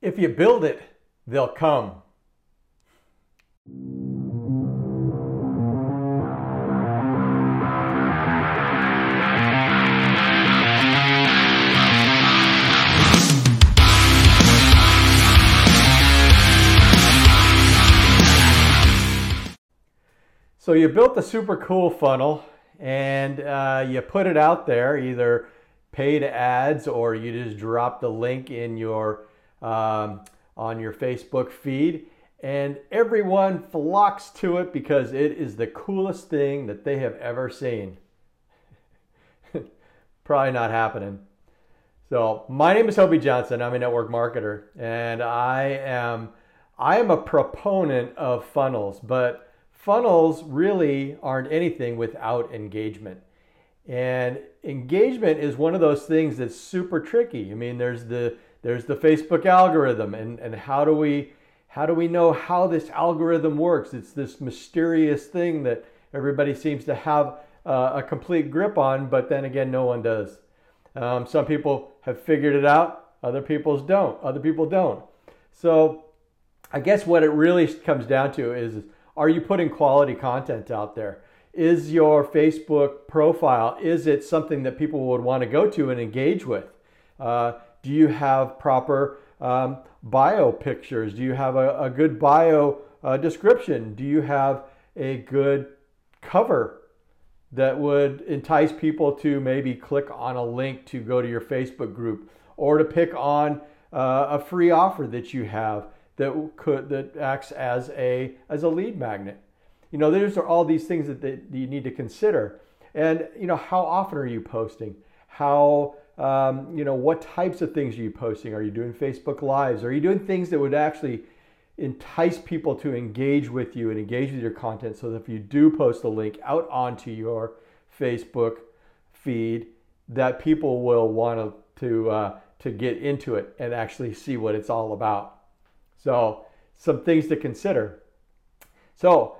If you build it, they'll come. So you built the super cool funnel and uh, you put it out there, either paid ads or you just drop the link in your um, on your Facebook feed, and everyone flocks to it because it is the coolest thing that they have ever seen. Probably not happening. So my name is Hobie Johnson. I'm a network marketer, and I am I am a proponent of funnels, but funnels really aren't anything without engagement. And engagement is one of those things that's super tricky. I mean, there's the there's the Facebook algorithm and, and how do we how do we know how this algorithm works? It's this mysterious thing that everybody seems to have uh, a complete grip on, but then again, no one does. Um, some people have figured it out, other people's don't. Other people don't. So, I guess what it really comes down to is are you putting quality content out there? Is your Facebook profile, is it something that people would want to go to and engage with? Uh, do you have proper um, bio pictures? Do you have a, a good bio uh, description? Do you have a good cover that would entice people to maybe click on a link to go to your Facebook group or to pick on uh, a free offer that you have? that could that acts as a as a lead magnet. You know, those are all these things that, that you need to consider. And you know, how often are you posting? How um, you know what types of things are you posting? Are you doing Facebook Lives? Are you doing things that would actually entice people to engage with you and engage with your content so that if you do post a link out onto your Facebook feed, that people will want to uh, to get into it and actually see what it's all about. So, some things to consider. So,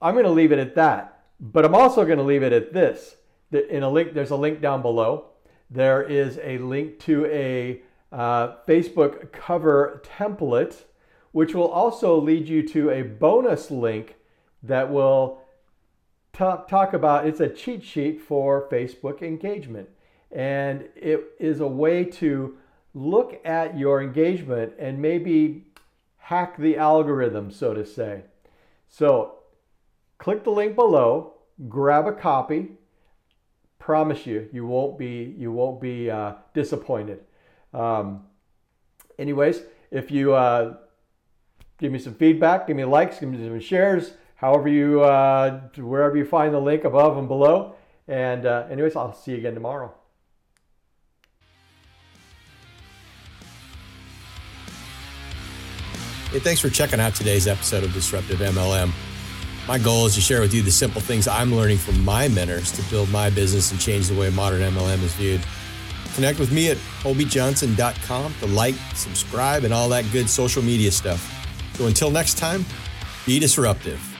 I'm going to leave it at that, but I'm also going to leave it at this. In a link, there's a link down below. There is a link to a uh, Facebook cover template, which will also lead you to a bonus link that will talk, talk about it's a cheat sheet for Facebook engagement. And it is a way to look at your engagement and maybe hack the algorithm, so to say. So click the link below, grab a copy. Promise you, you won't be you won't be uh, disappointed. Um, anyways, if you uh, give me some feedback, give me likes, give me some shares, however you uh, wherever you find the link above and below. And uh, anyways, I'll see you again tomorrow. Hey, thanks for checking out today's episode of Disruptive MLM. My goal is to share with you the simple things I'm learning from my mentors to build my business and change the way modern MLM is viewed. Connect with me at hobiejohnson.com to like, subscribe, and all that good social media stuff. So until next time, be disruptive.